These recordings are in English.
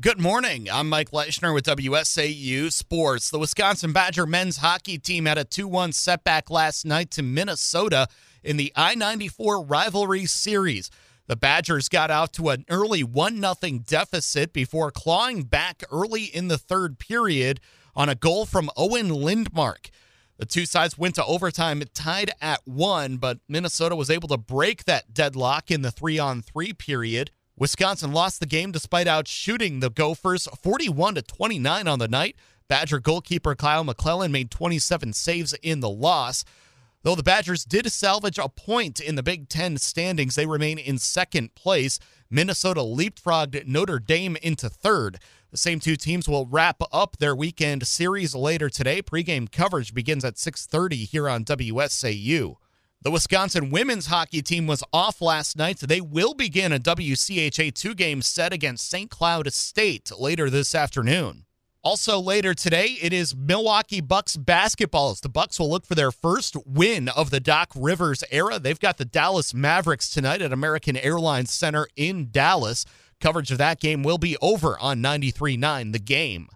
Good morning. I'm Mike Leishner with WSAU Sports. The Wisconsin Badger men's hockey team had a 2 1 setback last night to Minnesota in the I 94 rivalry series. The Badgers got out to an early 1 0 deficit before clawing back early in the third period on a goal from Owen Lindmark. The two sides went to overtime tied at one, but Minnesota was able to break that deadlock in the three on three period. Wisconsin lost the game despite outshooting the Gophers 41 to 29 on the night. Badger goalkeeper Kyle McClellan made 27 saves in the loss. Though the Badgers did salvage a point in the Big Ten standings, they remain in second place. Minnesota leapfrogged Notre Dame into third. The same two teams will wrap up their weekend series later today. Pre-game coverage begins at 6:30 here on WSAU. The Wisconsin women's hockey team was off last night. They will begin a WCHA two game set against St. Cloud State later this afternoon. Also later today, it is Milwaukee Bucks basketball. As the Bucks will look for their first win of the Doc Rivers era. They've got the Dallas Mavericks tonight at American Airlines Center in Dallas. Coverage of that game will be over on 93.9 The Game.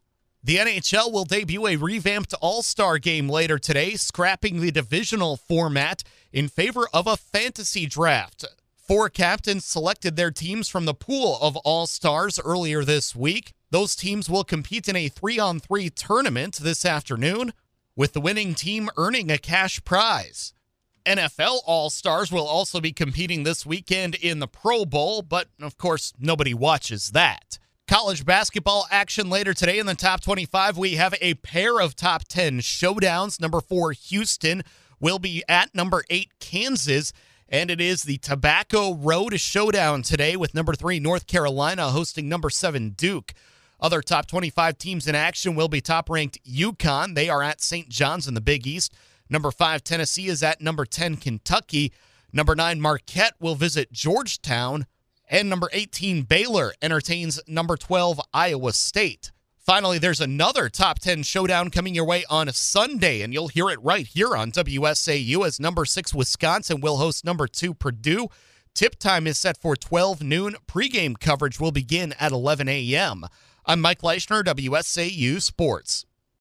The NHL will debut a revamped All Star game later today, scrapping the divisional format in favor of a fantasy draft. Four captains selected their teams from the pool of All Stars earlier this week. Those teams will compete in a three on three tournament this afternoon, with the winning team earning a cash prize. NFL All Stars will also be competing this weekend in the Pro Bowl, but of course, nobody watches that. College basketball action later today in the top 25. We have a pair of top 10 showdowns. Number four, Houston will be at number eight, Kansas. And it is the Tobacco Road Showdown today with number three, North Carolina, hosting number seven, Duke. Other top 25 teams in action will be top ranked UConn. They are at St. John's in the Big East. Number five, Tennessee is at number 10, Kentucky. Number nine, Marquette will visit Georgetown. And number 18, Baylor entertains number 12, Iowa State. Finally, there's another top 10 showdown coming your way on Sunday, and you'll hear it right here on WSAU as number six, Wisconsin will host number two, Purdue. Tip time is set for 12 noon. Pregame coverage will begin at 11 a.m. I'm Mike Leishner, WSAU Sports.